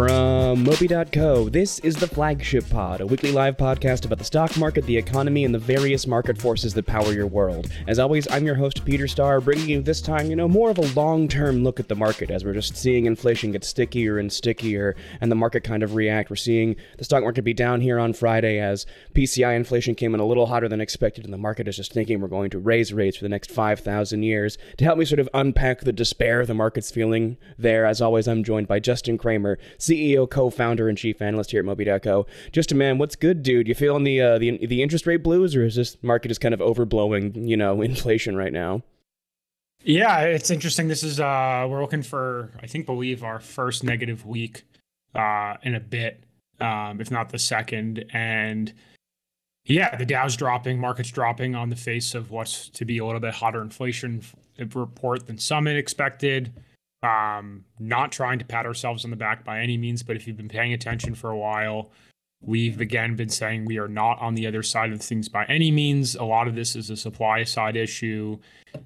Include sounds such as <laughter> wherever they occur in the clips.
From Moby.co, this is the Flagship Pod, a weekly live podcast about the stock market, the economy, and the various market forces that power your world. As always, I'm your host, Peter Starr, bringing you this time, you know, more of a long term look at the market as we're just seeing inflation get stickier and stickier and the market kind of react. We're seeing the stock market be down here on Friday as PCI inflation came in a little hotter than expected, and the market is just thinking we're going to raise rates for the next 5,000 years. To help me sort of unpack the despair the market's feeling there, as always, I'm joined by Justin Kramer, CEO, co-founder, and chief analyst here at Moby.co. Justin man, what's good, dude? You feeling the uh, the the interest rate blues, or is this market just kind of overblowing, you know, <laughs> inflation right now? Yeah, it's interesting. This is uh we're looking for I think believe our first negative week uh in a bit, um, if not the second. And yeah, the Dow's dropping, market's dropping on the face of what's to be a little bit hotter inflation report than some had expected. Um, not trying to pat ourselves on the back by any means, but if you've been paying attention for a while, we've again been saying we are not on the other side of things by any means. A lot of this is a supply side issue,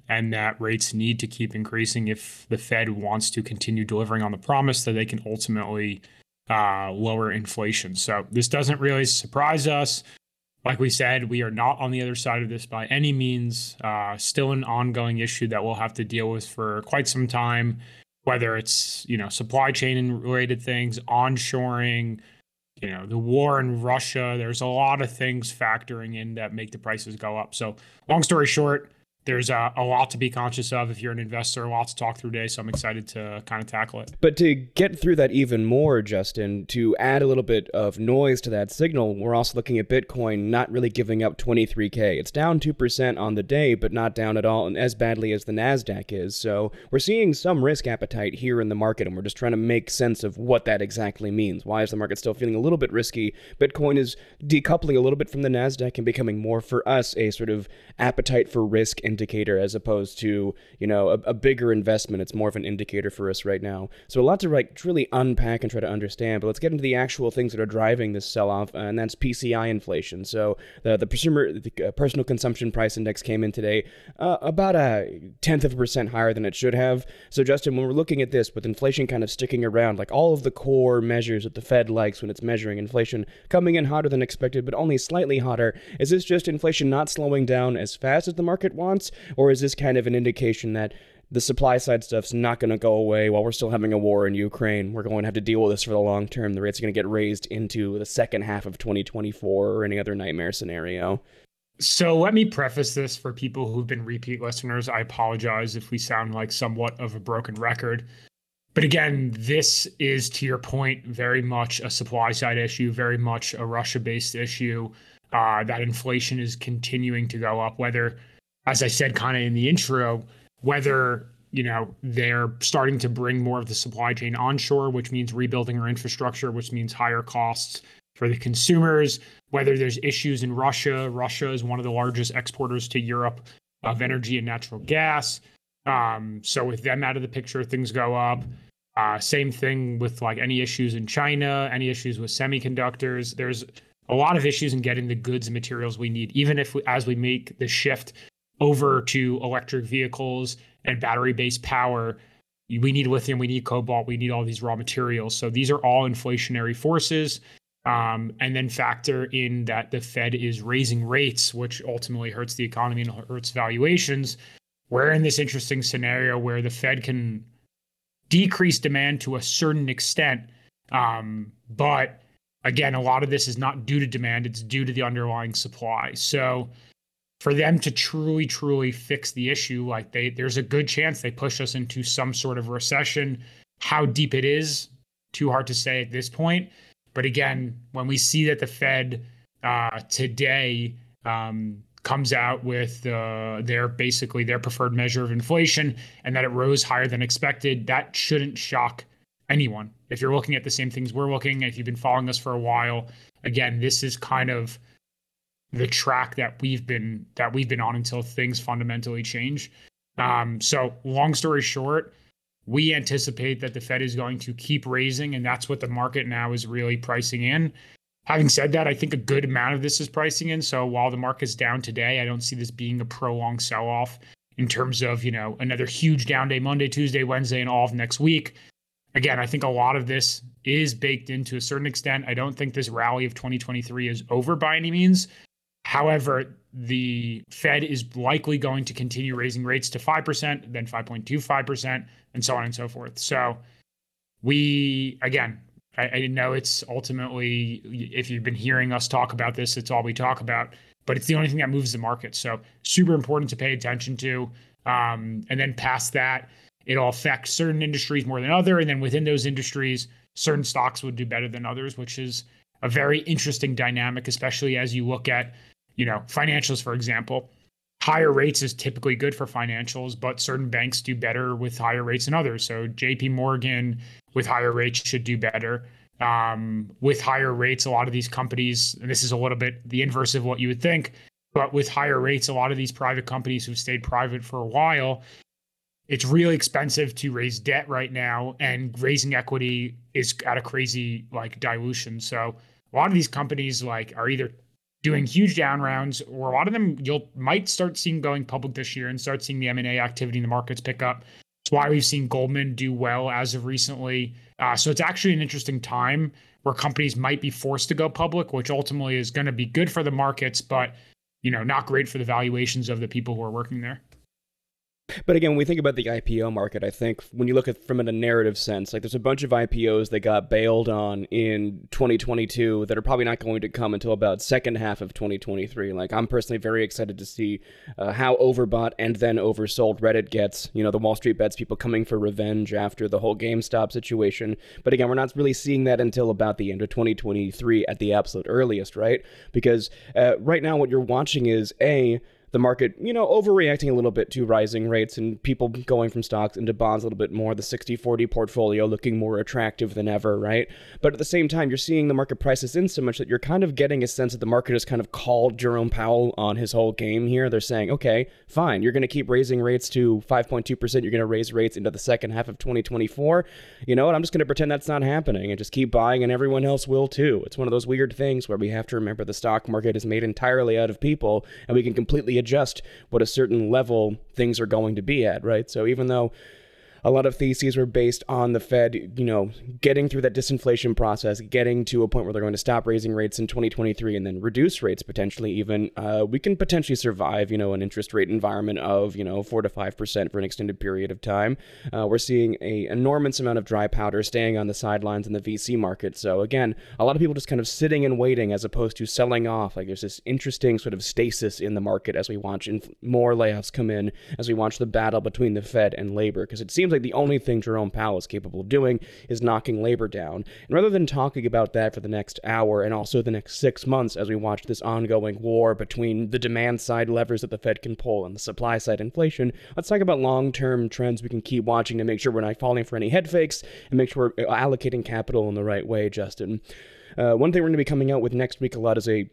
and that rates need to keep increasing if the Fed wants to continue delivering on the promise that they can ultimately uh, lower inflation. So this doesn't really surprise us. Like we said, we are not on the other side of this by any means. Uh, still an ongoing issue that we'll have to deal with for quite some time whether it's you know supply chain related things, onshoring, you know the war in Russia. There's a lot of things factoring in that make the prices go up. So long story short, there's a, a, lot to be conscious of if you're an investor, a lot to talk through today. So I'm excited to kind of tackle it. But to get through that even more, Justin, to add a little bit of noise to that signal, we're also looking at Bitcoin not really giving up 23K. It's down 2% on the day, but not down at all and as badly as the NASDAQ is. So we're seeing some risk appetite here in the market, and we're just trying to make sense of what that exactly means. Why is the market still feeling a little bit risky? Bitcoin is decoupling a little bit from the NASDAQ and becoming more for us a sort of appetite for risk and indicator as opposed to you know a, a, bigger investment. It's more of an indicator for us right now. So a lot to like really unpack and try to understand. But let's get into the actual things that are driving this sell-off, and that's PCI inflation. So the the consumer the uh, personal consumption price index came in today uh, about a tenth of a percent higher than it should have. So Justin, when we're looking at this with inflation kind of sticking around, like all of the core measures that the Fed likes when it's measuring inflation coming in hotter than expected, but only slightly hotter, is this just inflation not slowing down as fast as the market wants, or is this kind of an indication that the supply side stuff's not going to go away while we're still having a war in Ukraine? We're going to have to deal with this for the long term. The rates are going to get raised into the second half of 2024 or any other nightmare scenario. So let me preface this for people who've been repeat listeners. I apologize if we sound like somewhat of a broken record. But again, this is to your point, very much a supply side issue, very much a Russia based issue. Uh, that inflation is continuing to go up, whether as I said kind of in the intro, whether you know they're starting to bring more of the supply chain onshore, which means rebuilding our infrastructure, which means higher costs for the consumers. Whether there's issues in Russia, Russia is one of the largest exporters to Europe of energy and natural gas. Um, so with them out of the picture, things go up. Uh, same thing with like any issues in China, any issues with semiconductors. There's a lot of issues in getting the goods and materials we need, even if we, as we make the shift over to electric vehicles and battery based power, we need lithium, we need cobalt, we need all these raw materials. So these are all inflationary forces. Um, and then factor in that the Fed is raising rates, which ultimately hurts the economy and hurts valuations. We're in this interesting scenario where the Fed can decrease demand to a certain extent. Um, but again, a lot of this is not due to demand, it's due to the underlying supply. So for them to truly, truly fix the issue, like they there's a good chance they push us into some sort of recession. How deep it is, too hard to say at this point. But again, when we see that the Fed uh, today um, comes out with uh, their basically their preferred measure of inflation and that it rose higher than expected, that shouldn't shock anyone. If you're looking at the same things we're looking, if you've been following us for a while, again, this is kind of the track that we've been that we've been on until things fundamentally change. Um, so long story short, we anticipate that the Fed is going to keep raising, and that's what the market now is really pricing in. Having said that, I think a good amount of this is pricing in. So while the market's down today, I don't see this being a prolonged sell-off in terms of you know another huge down day Monday, Tuesday, Wednesday, and all of next week. Again, I think a lot of this is baked in to a certain extent. I don't think this rally of 2023 is over by any means. However, the Fed is likely going to continue raising rates to 5%, then 5.25%, and so on and so forth. So, we, again, I, I know it's ultimately, if you've been hearing us talk about this, it's all we talk about, but it's the only thing that moves the market. So, super important to pay attention to. Um, and then past that, it'll affect certain industries more than other. And then within those industries, certain stocks would do better than others, which is a very interesting dynamic, especially as you look at, you know, financials, for example. Higher rates is typically good for financials, but certain banks do better with higher rates than others. So JP Morgan with higher rates should do better. Um, with higher rates, a lot of these companies, and this is a little bit the inverse of what you would think, but with higher rates, a lot of these private companies who've stayed private for a while it's really expensive to raise debt right now and raising equity is at a crazy like dilution so a lot of these companies like are either doing huge down rounds. Or a lot of them you'll might start seeing going public this year and start seeing the m&a activity in the markets pick up. It's why we've seen goldman do well as of recently. Uh, so it's actually an interesting time where companies might be forced to go public which ultimately is going to be good for the markets but you know not great for the valuations of the people who are working there but again, when we think about the IPO market, I think when you look at from a narrative sense, like there's a bunch of IPOs that got bailed on in 2022 that are probably not going to come until about second half of 2023. Like I'm personally very excited to see uh, how overbought and then oversold Reddit gets. You know, the Wall Street bets people coming for revenge after the whole GameStop situation. But again, we're not really seeing that until about the end of 2023 at the absolute earliest, right? Because uh, right now what you're watching is a the market, you know, overreacting a little bit to rising rates and people going from stocks into bonds a little bit more, the 60 40 portfolio looking more attractive than ever, right? But at the same time, you're seeing the market prices in so much that you're kind of getting a sense that the market has kind of called Jerome Powell on his whole game here. They're saying, okay, fine, you're going to keep raising rates to 5.2%, you're going to raise rates into the second half of 2024. You know what? I'm just going to pretend that's not happening and just keep buying, and everyone else will too. It's one of those weird things where we have to remember the stock market is made entirely out of people, and we can completely adjust what a certain level things are going to be at, right? So even though a lot of theses were based on the Fed, you know, getting through that disinflation process, getting to a point where they're going to stop raising rates in 2023 and then reduce rates potentially even. Uh, we can potentially survive, you know, an interest rate environment of, you know, four to five percent for an extended period of time. Uh, we're seeing a enormous amount of dry powder staying on the sidelines in the VC market. So again, a lot of people just kind of sitting and waiting as opposed to selling off. Like there's this interesting sort of stasis in the market as we watch inf- more layoffs come in, as we watch the battle between the Fed and labor, because it seems like the only thing Jerome Powell is capable of doing is knocking labor down. And rather than talking about that for the next hour and also the next six months as we watch this ongoing war between the demand side levers that the Fed can pull and the supply side inflation, let's talk about long term trends we can keep watching to make sure we're not falling for any head fakes and make sure we're allocating capital in the right way, Justin. Uh, one thing we're going to be coming out with next week a lot is a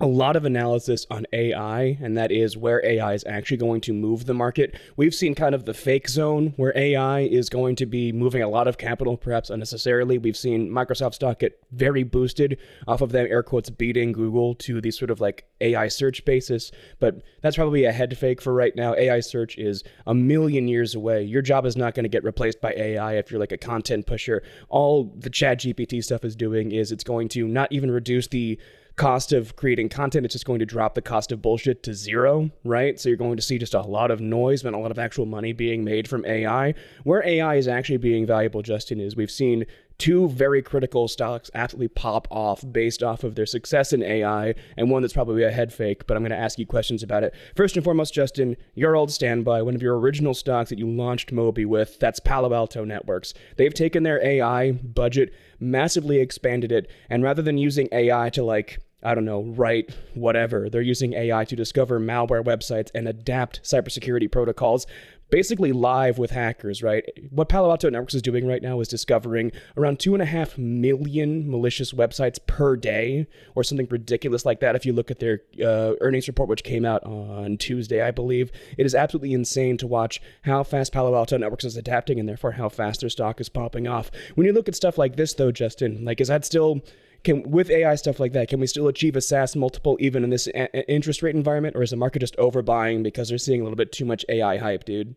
a lot of analysis on AI, and that is where AI is actually going to move the market. We've seen kind of the fake zone where AI is going to be moving a lot of capital, perhaps unnecessarily. We've seen Microsoft stock get very boosted off of them, air quotes, beating Google to the sort of like AI search basis. But that's probably a head fake for right now. AI search is a million years away. Your job is not going to get replaced by AI if you're like a content pusher. All the Chat GPT stuff is doing is it's going to not even reduce the cost of creating content, it's just going to drop the cost of bullshit to zero, right? So you're going to see just a lot of noise, and a lot of actual money being made from AI. Where AI is actually being valuable, Justin, is we've seen two very critical stocks absolutely pop off based off of their success in AI, and one that's probably a head fake, but I'm going to ask you questions about it. First and foremost, Justin, your old standby, one of your original stocks that you launched Moby with, that's Palo Alto Networks. They've taken their AI budget, massively expanded it, and rather than using AI to like I don't know, write whatever. They're using AI to discover malware websites and adapt cybersecurity protocols basically live with hackers, right? What Palo Alto Networks is doing right now is discovering around two and a half million malicious websites per day, or something ridiculous like that. If you look at their uh, earnings report, which came out on Tuesday, I believe, it is absolutely insane to watch how fast Palo Alto Networks is adapting and therefore how fast their stock is popping off. When you look at stuff like this, though, Justin, like, is that still can with AI stuff like that, can we still achieve a SaaS multiple even in this a- interest rate environment, or is the market just overbuying because they're seeing a little bit too much AI hype, dude?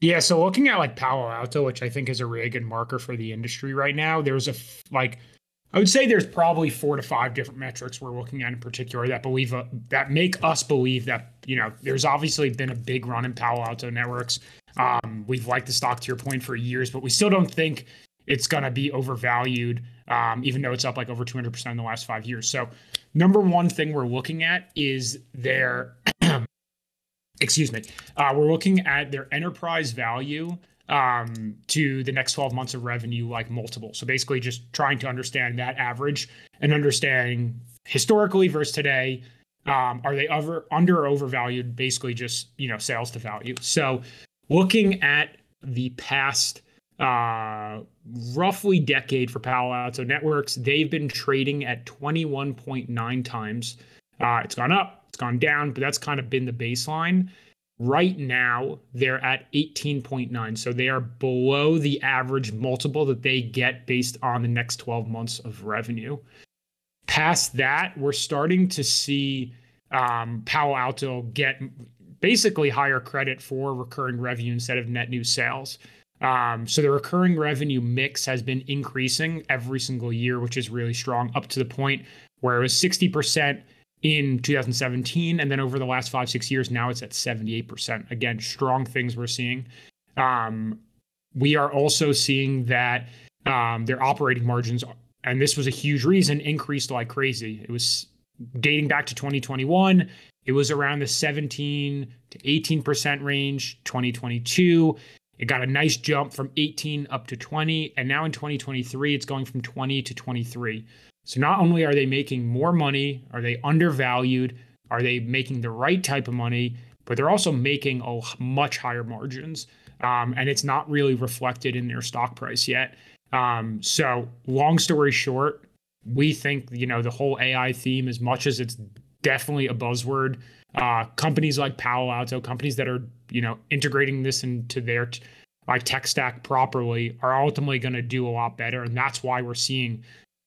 Yeah, so looking at like Palo Alto, which I think is a really good marker for the industry right now, there's a like I would say there's probably four to five different metrics we're looking at in particular that believe uh, that make us believe that you know there's obviously been a big run in Palo Alto networks. Um, we've liked the stock to your point for years, but we still don't think it's going to be overvalued, um, even though it's up like over 200% in the last five years. So, number one thing we're looking at is their, <clears throat> excuse me, uh, we're looking at their enterprise value um, to the next 12 months of revenue like multiple. So basically just trying to understand that average and understanding historically versus today. Um, are they over under or overvalued? Basically just, you know, sales to value. So looking at the past uh, roughly decade for Palo Alto Networks, they've been trading at 21.9 times. Uh, it's gone up, it's gone down, but that's kind of been the baseline. Right now, they're at 18.9. So they are below the average multiple that they get based on the next 12 months of revenue. Past that, we're starting to see um, Palo Alto get basically higher credit for recurring revenue instead of net new sales. Um, so the recurring revenue mix has been increasing every single year, which is really strong, up to the point where it was 60% in 2017. And then over the last five, six years, now it's at 78%. Again, strong things we're seeing. Um, we are also seeing that um, their operating margins, and this was a huge reason, increased like crazy. It was dating back to 2021. It was around the 17 to 18% range. 2022, it got a nice jump from 18 up to 20. And now in 2023, it's going from 20 to 23. So not only are they making more money, are they undervalued, are they making the right type of money, but they're also making a much higher margins. Um, and it's not really reflected in their stock price yet. Um, so long story short, we think you know the whole AI theme, as much as it's definitely a buzzword, uh, companies like Palo Alto, companies that are you know integrating this into their like tech stack properly, are ultimately going to do a lot better, and that's why we're seeing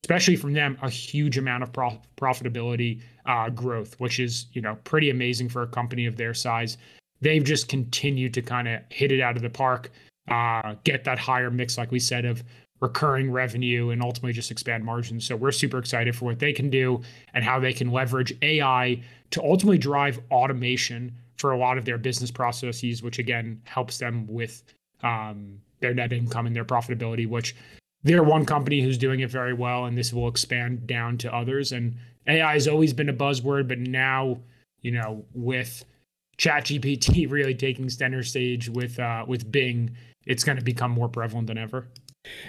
especially from them, a huge amount of prof- profitability uh, growth, which is you know pretty amazing for a company of their size. They've just continued to kind of hit it out of the park, uh, get that higher mix, like we said, of recurring revenue, and ultimately just expand margins. So we're super excited for what they can do and how they can leverage AI to ultimately drive automation for a lot of their business processes, which again helps them with um, their net income and their profitability, which they're one company who's doing it very well, and this will expand down to others. And AI has always been a buzzword, but now, you know, with ChatGPT <laughs> really taking center stage with uh, with Bing, it's going to become more prevalent than ever.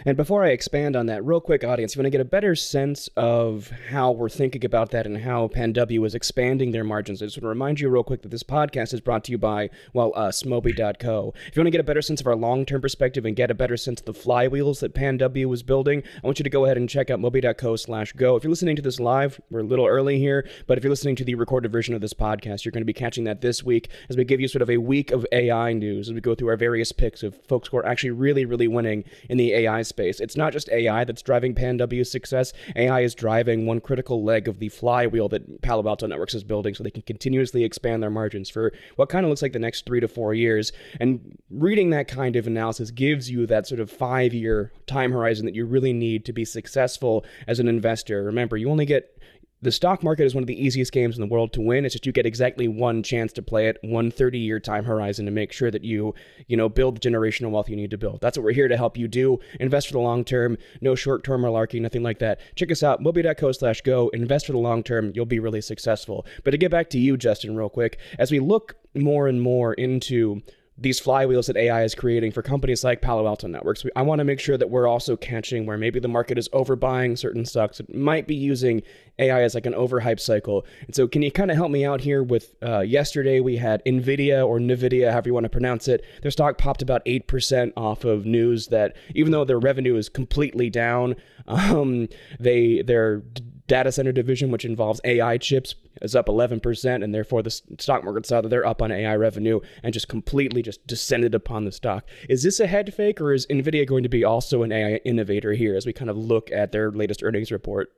And before I expand on that, real quick, audience, you want to get a better sense of how we're thinking about that and how PanW is expanding their margins. I just want to remind you real quick that this podcast is brought to you by, well, uh, us, Moby.co. If you want to get a better sense of our long term perspective and get a better sense of the flywheels that PanW was building, I want you to go ahead and check out Moby.co slash go. If you're listening to this live, we're a little early here, but if you're listening to the recorded version of this podcast, you're going to be catching that this week as we give you sort of a week of AI news as we go through our various picks of folks who are actually really, really winning in the AI AI space. It's not just AI that's driving PanW's success. AI is driving one critical leg of the flywheel that Palo Alto Networks is building so they can continuously expand their margins for what kind of looks like the next three to four years. And reading that kind of analysis gives you that sort of five year time horizon that you really need to be successful as an investor. Remember, you only get the stock market is one of the easiest games in the world to win. It's just you get exactly one chance to play it, one 30 year time horizon to make sure that you, you know, build the generational wealth you need to build. That's what we're here to help you do. Invest for the long term, no short term malarkey, nothing like that. Check us out, moby.co slash go. Invest for the long term. You'll be really successful. But to get back to you, Justin, real quick, as we look more and more into these flywheels that AI is creating for companies like Palo Alto Networks. I want to make sure that we're also catching where maybe the market is overbuying certain stocks. It might be using AI as like an overhype cycle. And so, can you kind of help me out here with uh, yesterday we had Nvidia or Nvidia, however you want to pronounce it. Their stock popped about eight percent off of news that even though their revenue is completely down, <laughs> um, they their data center division, which involves AI chips, is up 11%, and therefore the stock market saw that they're up on AI revenue and just completely just descended upon the stock. Is this a head fake, or is NVIDIA going to be also an AI innovator here as we kind of look at their latest earnings report?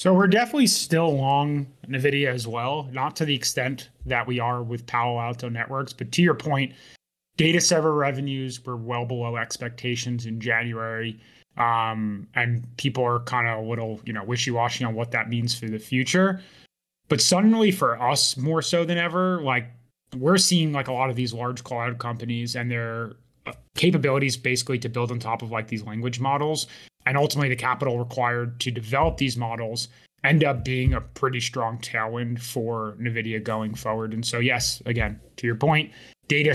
So we're definitely still long NVIDIA as well, not to the extent that we are with Palo Alto Networks, but to your point, data center revenues were well below expectations in January. Um, and people are kind of a little, you know, wishy-washy on what that means for the future. But suddenly for us, more so than ever, like we're seeing like a lot of these large cloud companies and their uh, capabilities basically to build on top of like these language models and ultimately the capital required to develop these models end up being a pretty strong tailwind for Nvidia going forward. And so, yes, again, to your point, data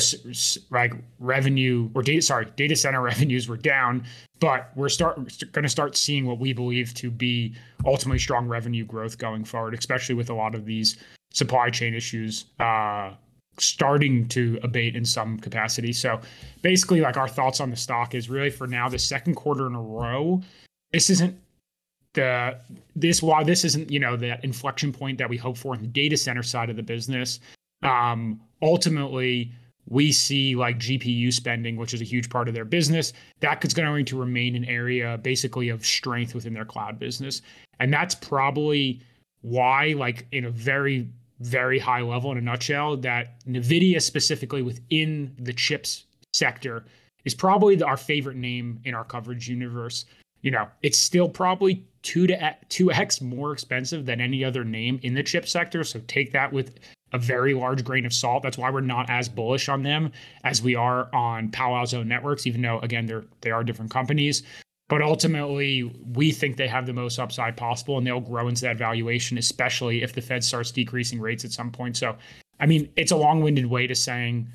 like revenue or data sorry data center <laughs> revenues were down but we're start going to start seeing what we believe to be ultimately strong revenue growth going forward especially with a lot of these supply chain issues uh, starting to abate in some capacity. So basically like our thoughts on the stock is really for now the second quarter in a row this isn't the this while this isn't you know that inflection point that we hope for in the data center side of the business um ultimately we see like GPU spending, which is a huge part of their business, that is going to remain an area basically of strength within their cloud business. And that's probably why, like in a very, very high level, in a nutshell, that NVIDIA specifically within the chips sector is probably our favorite name in our coverage universe. You know, it's still probably two to two x more expensive than any other name in the chip sector. So take that with a very large grain of salt. That's why we're not as bullish on them as we are on Palo Alto Networks, even though again they're they are different companies. But ultimately, we think they have the most upside possible, and they'll grow into that valuation, especially if the Fed starts decreasing rates at some point. So, I mean, it's a long-winded way to saying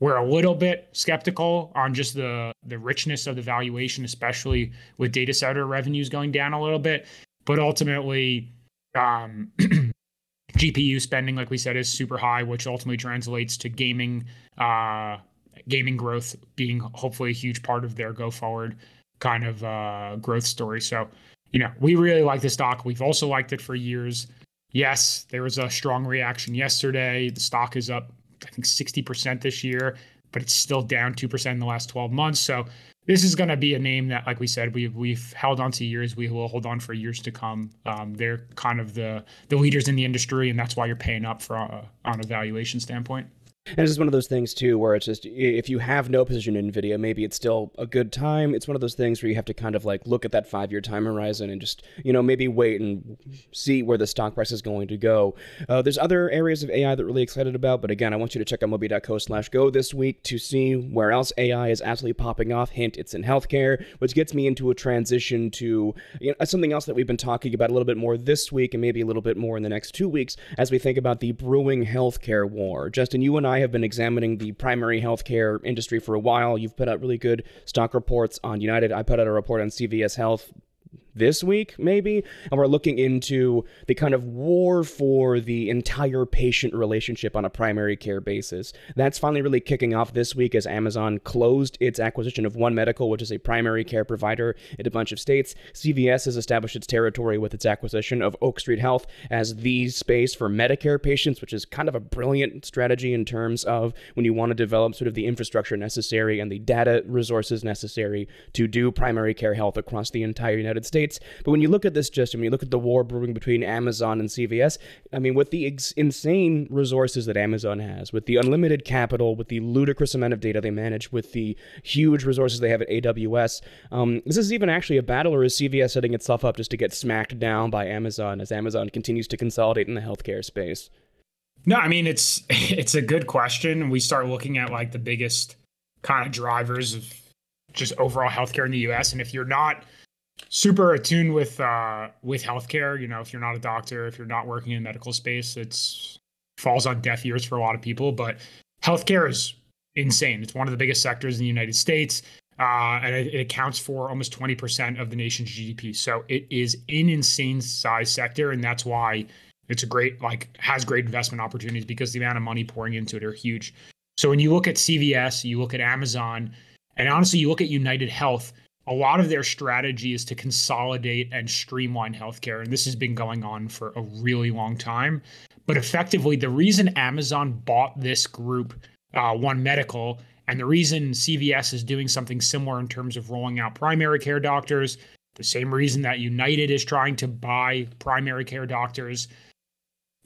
we're a little bit skeptical on just the the richness of the valuation, especially with data center revenues going down a little bit. But ultimately, um, <clears throat> GPU spending, like we said, is super high, which ultimately translates to gaming uh, gaming growth being hopefully a huge part of their go forward kind of uh, growth story. So, you know, we really like the stock. We've also liked it for years. Yes, there was a strong reaction yesterday. The stock is up, I think, 60% this year, but it's still down 2% in the last 12 months. So this is going to be a name that, like we said, we've we've held on to years. We will hold on for years to come. Um, they're kind of the the leaders in the industry, and that's why you're paying up for uh, on a valuation standpoint. And this is one of those things too, where it's just if you have no position in Nvidia, maybe it's still a good time. It's one of those things where you have to kind of like look at that five year time horizon and just you know maybe wait and see where the stock price is going to go. Uh, there's other areas of AI that really excited about, but again, I want you to check out moby.co/go this week to see where else AI is absolutely popping off. Hint: it's in healthcare, which gets me into a transition to you know, something else that we've been talking about a little bit more this week and maybe a little bit more in the next two weeks as we think about the brewing healthcare war. Justin, you and I I have been examining the primary healthcare industry for a while. You've put out really good stock reports on United. I put out a report on CVS Health this week, maybe. And we're looking into the kind of war for the entire patient relationship on a primary care basis. That's finally really kicking off this week as Amazon closed its acquisition of One Medical, which is a primary care provider in a bunch of states. CVS has established its territory with its acquisition of Oak Street Health as the space for Medicare patients, which is kind of a brilliant strategy in terms of when you want to develop sort of the infrastructure necessary and the data resources necessary to do primary care health across the entire United States. States. But when you look at this, just when you look at the war brewing between Amazon and CVS, I mean, with the ex- insane resources that Amazon has, with the unlimited capital, with the ludicrous amount of data they manage, with the huge resources they have at AWS, um, this is even actually a battle, or is CVS setting itself up just to get smacked down by Amazon as Amazon continues to consolidate in the healthcare space? No, I mean it's <laughs> it's a good question. We start looking at like the biggest kind of drivers of just overall healthcare in the U.S. And if you're not super attuned with uh, with healthcare. You know, if you're not a doctor, if you're not working in medical space, it's falls on deaf ears for a lot of people. But healthcare is insane. It's one of the biggest sectors in the United States. Uh, and it, it, accounts for almost 20% of the nation's GDP. So it is an insane size sector. And that's why it's a great, like, has great investment opportunities because the amount of money pouring into it are huge. So when you look at CVS, you look at Amazon, and honestly, you look at United Health, a lot of their strategy is to consolidate and streamline healthcare. And this has been going on for a really long time. But effectively, the reason Amazon bought this group, uh, One Medical, and the reason CVS is doing something similar in terms of rolling out primary care doctors, the same reason that United is trying to buy primary care doctors,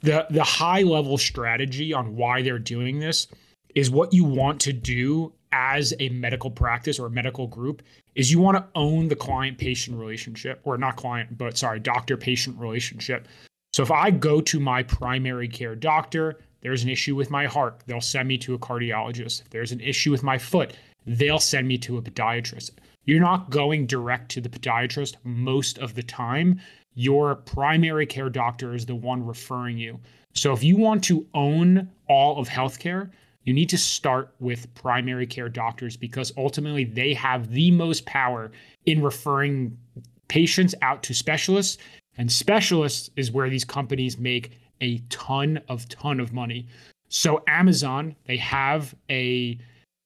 the, the high level strategy on why they're doing this is what you want to do as a medical practice or a medical group is you want to own the client patient relationship or not client but sorry doctor patient relationship. So if i go to my primary care doctor there's an issue with my heart they'll send me to a cardiologist. If there's an issue with my foot they'll send me to a podiatrist. You're not going direct to the podiatrist most of the time. Your primary care doctor is the one referring you. So if you want to own all of healthcare you need to start with primary care doctors because ultimately they have the most power in referring patients out to specialists. And specialists is where these companies make a ton of ton of money. So amazon they have a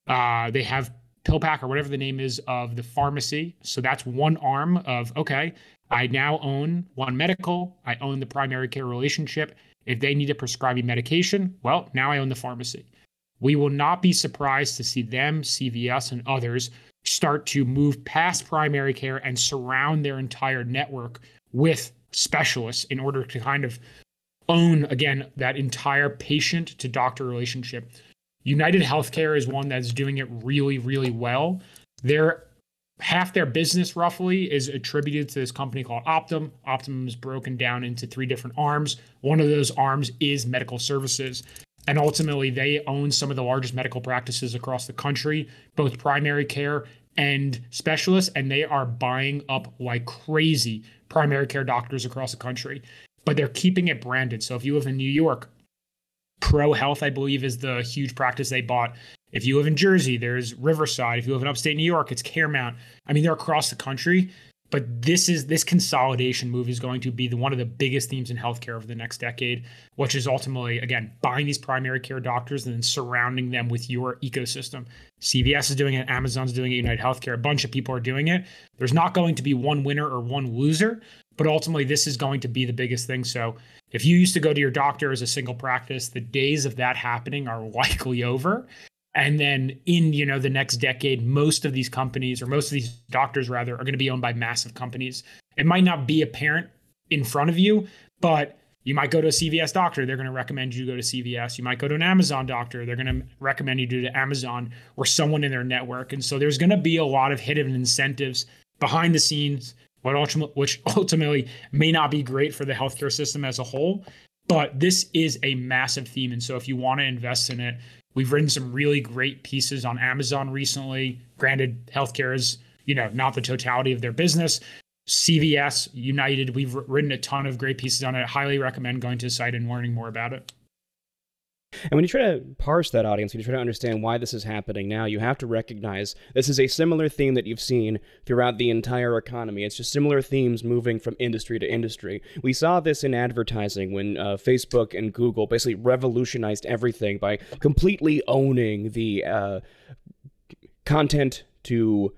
uh, they have PillPack or whatever the name is of the pharmacy. So that's one arm of okay i now own one medical. I own the primary care relationship. If they need to prescribe me medication well now i own the pharmacy we will not be surprised to see them, CVS, and others start to move past primary care and surround their entire network with specialists in order to kind of own, again, that entire patient to doctor relationship. United Healthcare is one that's doing it really, really well. Their half their business roughly is attributed to this company called Optum. Optum is broken down into three different arms. One of those arms is medical services. And ultimately, they own some of the largest medical practices across the country, both primary care and specialists, and they are buying up like crazy primary care doctors across the country. But they're keeping it branded. So if you live in New York, Pro Health, I believe, is the huge practice they bought. If you live in Jersey, there's Riverside. If you live in upstate New York, it's Caremount. I mean, they're across the country. But this is this consolidation move is going to be the one of the biggest themes in healthcare over the next decade, which is ultimately again buying these primary care doctors and then surrounding them with your ecosystem. CVS is doing it, Amazon's doing it, United Healthcare, a bunch of people are doing it. There's not going to be one winner or one loser, but ultimately this is going to be the biggest thing. So if you used to go to your doctor as a single practice, the days of that happening are <laughs> likely over and then in you know the next decade most of these companies or most of these doctors rather are going to be owned by massive companies. It might not be apparent in front of you but you might go to a cvs doctor they're going to recommend you go to cvs you might go to an amazon doctor they're going to recommend you do to amazon or someone in their network. And so there's going to be a lot of hidden incentives behind the scenes which <laughs> ultimately may not be great for the healthcare system as a whole but this is a massive theme. And so if you want to invest in it We've written some really great pieces on Amazon recently. Granted, healthcare is, you know, not the totality of their business. CVS, United, we've written a ton of great pieces on it. I highly recommend going to the site and learning more about it. And when you try to parse that audience, when you try to understand why this is happening now, you have to recognize this is a similar theme that you've seen throughout the entire economy. It's just similar themes moving from industry to industry. We saw this in advertising when uh, Facebook and Google basically revolutionized everything by completely owning the uh, content to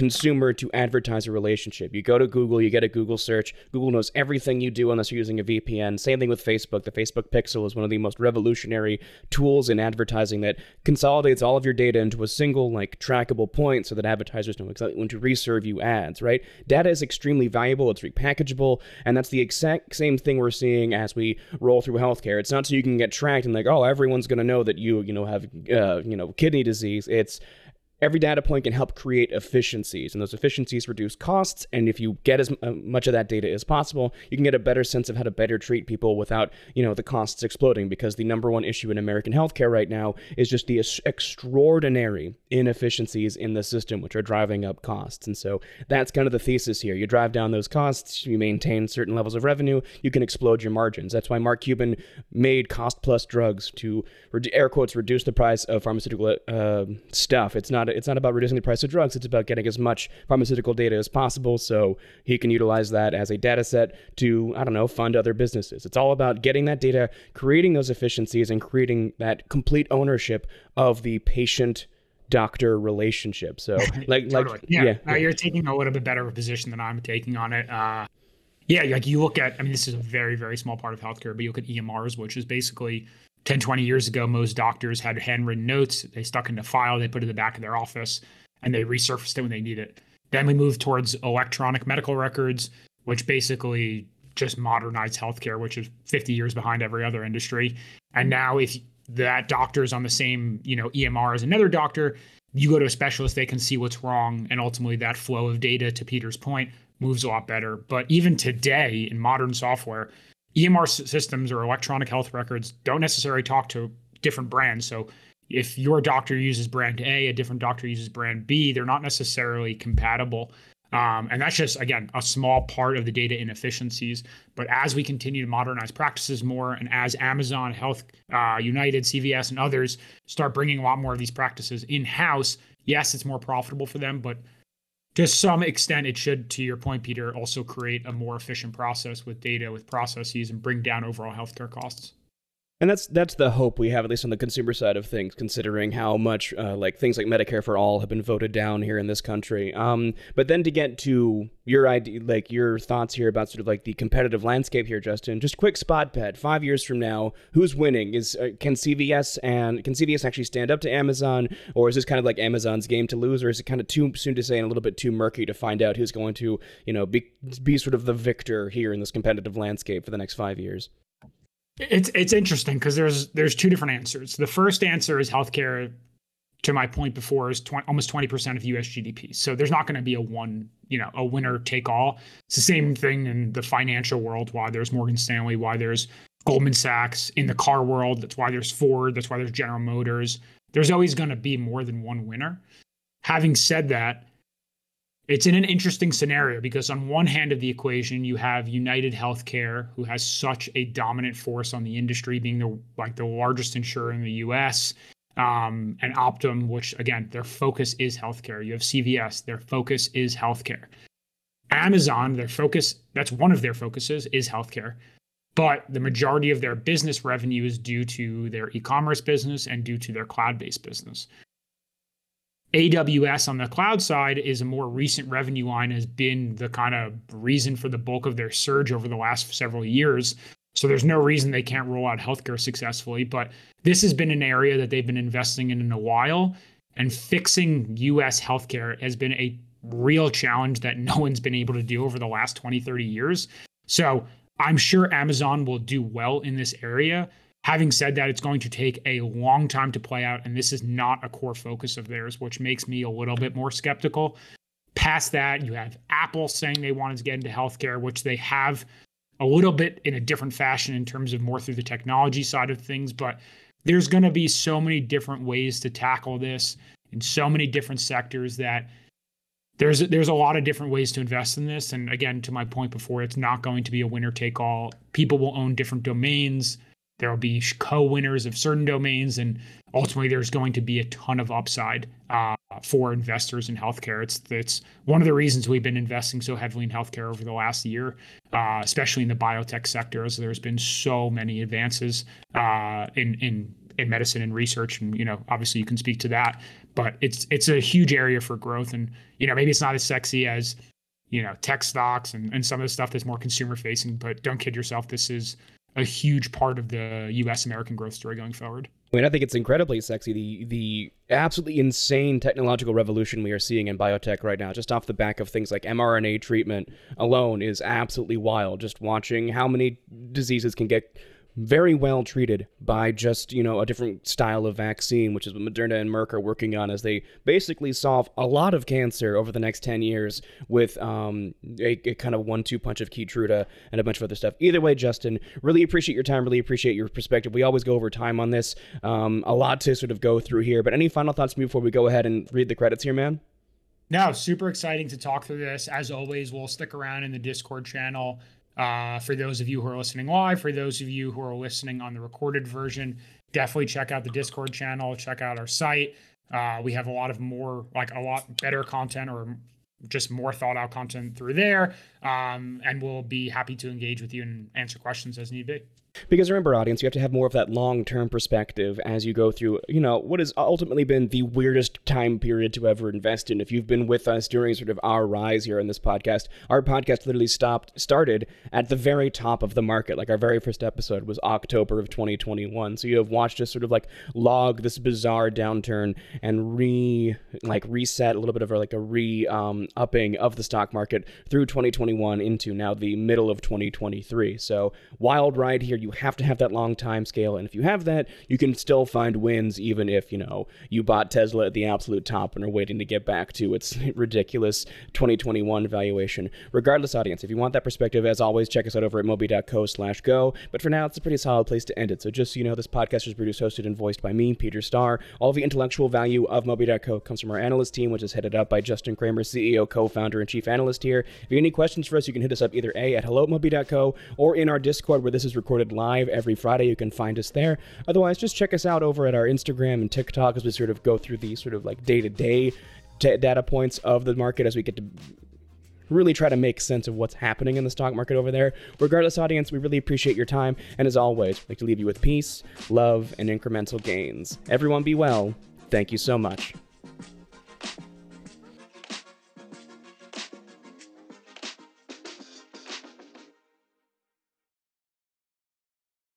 consumer to advertiser relationship. You go to Google, you get a Google search. Google knows everything you do unless you're using a VPN. Same thing with Facebook. The Facebook Pixel is one of the most revolutionary tools in advertising that consolidates all of your data into a single, like, trackable point so that advertisers know exactly when to reserve you ads, right? Data is extremely valuable, it's repackageable, and that's the exact same thing we're seeing as we roll through healthcare. It's not so you can get tracked and like, oh, everyone's going to know that you, you know, have, uh, you know, kidney disease. It's Every data point can help create efficiencies, and those efficiencies reduce costs. And if you get as uh, much of that data as possible, you can get a better sense of how to better treat people without, you know, the costs exploding. Because the number one issue in American healthcare right now is just the extraordinary inefficiencies in the system, which are driving up costs. And so that's kind of the thesis here. You drive down those costs, you maintain certain levels of revenue, you can explode your margins. That's why Mark Cuban made cost plus drugs to air quotes reduce the price of pharmaceutical uh, stuff. It's not it's not about reducing the price of drugs. It's about getting as much pharmaceutical data as possible so he can utilize that as a data set to, I don't know, fund other businesses. It's all about getting that data, creating those efficiencies, and creating that complete ownership of the patient doctor relationship. So, <laughs> like, totally. like, yeah, yeah. Uh, you're taking a little bit better of a position than I'm taking on it. Uh, yeah, like you look at, I mean, this is a very, very small part of healthcare, but you look at EMRs, which is basically 10, 20 years ago, most doctors had handwritten notes. They stuck in a file, they put in the back of their office, and they resurfaced it when they need it. Then we moved towards electronic medical records, which basically just modernized healthcare, which is 50 years behind every other industry. And now, if that doctor is on the same, you know, EMR as another doctor, you go to a specialist, they can see what's wrong. And ultimately that flow of data, to Peter's point, moves a lot better. But even today in modern software, EMR systems or electronic health records don't necessarily talk to different brands. So if your doctor uses brand A, a different doctor uses brand B, they're not necessarily compatible. Um, and that's just, again, a small part of the data inefficiencies. But as we continue to modernize practices more, and as Amazon, Health uh, United, CVS, and others start bringing a lot more of these practices in house, yes, it's more profitable for them. But to some extent, it should, to your point, Peter, also create a more efficient process with data, with processes, and bring down overall healthcare costs. And that's that's the hope we have, at least on the consumer side of things, considering how much uh, like things like Medicare for all have been voted down here in this country. Um, but then to get to your idea, like your thoughts here about sort of like the competitive landscape here, Justin. Just quick spot bet. Five years from now, who's winning? Is uh, can CVS and can CVS actually stand up to Amazon, or is this kind of like Amazon's game to lose, or is it kind of too soon to say and a little bit too murky to find out who's going to you know be be sort of the victor here in this competitive landscape for the next five years? It's it's interesting because there's there's two different answers. The first answer is healthcare. To my point before, is 20, almost twenty percent of U.S. GDP. So there's not going to be a one, you know, a winner take all. It's the same thing in the financial world. Why there's Morgan Stanley, why there's Goldman Sachs in the car world. That's why there's Ford. That's why there's General Motors. There's always going to be more than one winner. Having said that, it's in an interesting scenario because on one hand of the equation you have united healthcare who has such a dominant force on the industry being the like the largest insurer in the us um, and optum which again their focus is healthcare. You have cvs their focus is healthcare. Amazon their focus that's one of their focuses is healthcare. But the majority of their business revenue is due to their e-commerce business and due to their cloud-based business AWS on the cloud side is a more recent revenue line, has been the kind of reason for the bulk of their surge over the last several years. So there's no reason they can't roll out healthcare successfully. But this has been an area that they've been investing in in a while. And fixing US healthcare has been a real challenge that no one's been able to do over the last 20, 30 years. So I'm sure Amazon will do well in this area. Having said that, it's going to take a long time to play out, and this is not a core focus of theirs, which makes me a little bit more skeptical. Past that, you have Apple saying they wanted to get into healthcare, which they have a little bit in a different fashion in terms of more through the technology side of things. But there's going to be so many different ways to tackle this in so many different sectors that there's there's a lot of different ways to invest in this. And again, to my point before, it's not going to be a winner take all. People will own different domains there will be co-winners of certain domains, and ultimately, there's going to be a ton of upside uh, for investors in healthcare. It's it's one of the reasons we've been investing so heavily in healthcare over the last year, uh, especially in the biotech sector, as there's been so many advances uh, in in in medicine and research. And you know, obviously, you can speak to that, but it's it's a huge area for growth. And you know, maybe it's not as sexy as you know tech stocks and, and some of the stuff that's more consumer facing but don't kid yourself this is a huge part of the U.S. American growth story going forward. I mean, I think it's incredibly sexy. The the absolutely insane technological revolution we are seeing in biotech right now, just off the back of things like mRNA treatment alone, is absolutely wild. Just watching how many diseases can get very well treated by just you know a different style of vaccine, which is what Moderna and Merck are working on, as they basically solve a lot of cancer over the next ten years with um, a, a kind of one-two punch of Keytruda and a bunch of other stuff. Either way, Justin, really appreciate your time. Really appreciate your perspective. We always go over time on this. Um, a lot to sort of go through here, but any final thoughts before we go ahead and read the credits here, man? No, super exciting to talk through this. As always, we'll stick around in the Discord channel uh, for those of you who are listening live, for those of you who are listening on the recorded version, definitely check out the Discord channel, check out our site. Uh, we have a lot of more, like a lot better content or just more thought out content through there. Um, and we'll be happy to engage with you and answer questions as need be. Because remember, audience, you have to have more of that long term perspective as you go through, you know, what has ultimately been the weirdest time period to ever invest in. If you've been with us during sort of our rise here in this podcast, our podcast literally stopped, started at the very top of the market. Like our very first episode was October of 2021. So you have watched us sort of like log this bizarre downturn and re, like reset a little bit of like a re um, upping of the stock market through 2021 into now the middle of 2023. So wild ride here. You you have to have that long time scale. And if you have that, you can still find wins even if, you know, you bought Tesla at the absolute top and are waiting to get back to its <laughs> ridiculous 2021 valuation. Regardless, audience, if you want that perspective, as always, check us out over at moby.co slash go. But for now, it's a pretty solid place to end it. So just so you know, this podcast is produced, hosted, and voiced by me, Peter Starr. All the intellectual value of moby.co comes from our analyst team, which is headed up by Justin Kramer, CEO, co-founder, and chief analyst here. If you have any questions for us, you can hit us up either A at hello at moby.co or in our Discord where this is recorded live every Friday. You can find us there. Otherwise, just check us out over at our Instagram and TikTok as we sort of go through these sort of like day-to-day data points of the market as we get to really try to make sense of what's happening in the stock market over there. Regardless, audience, we really appreciate your time. And as always, like to leave you with peace, love, and incremental gains. Everyone be well. Thank you so much.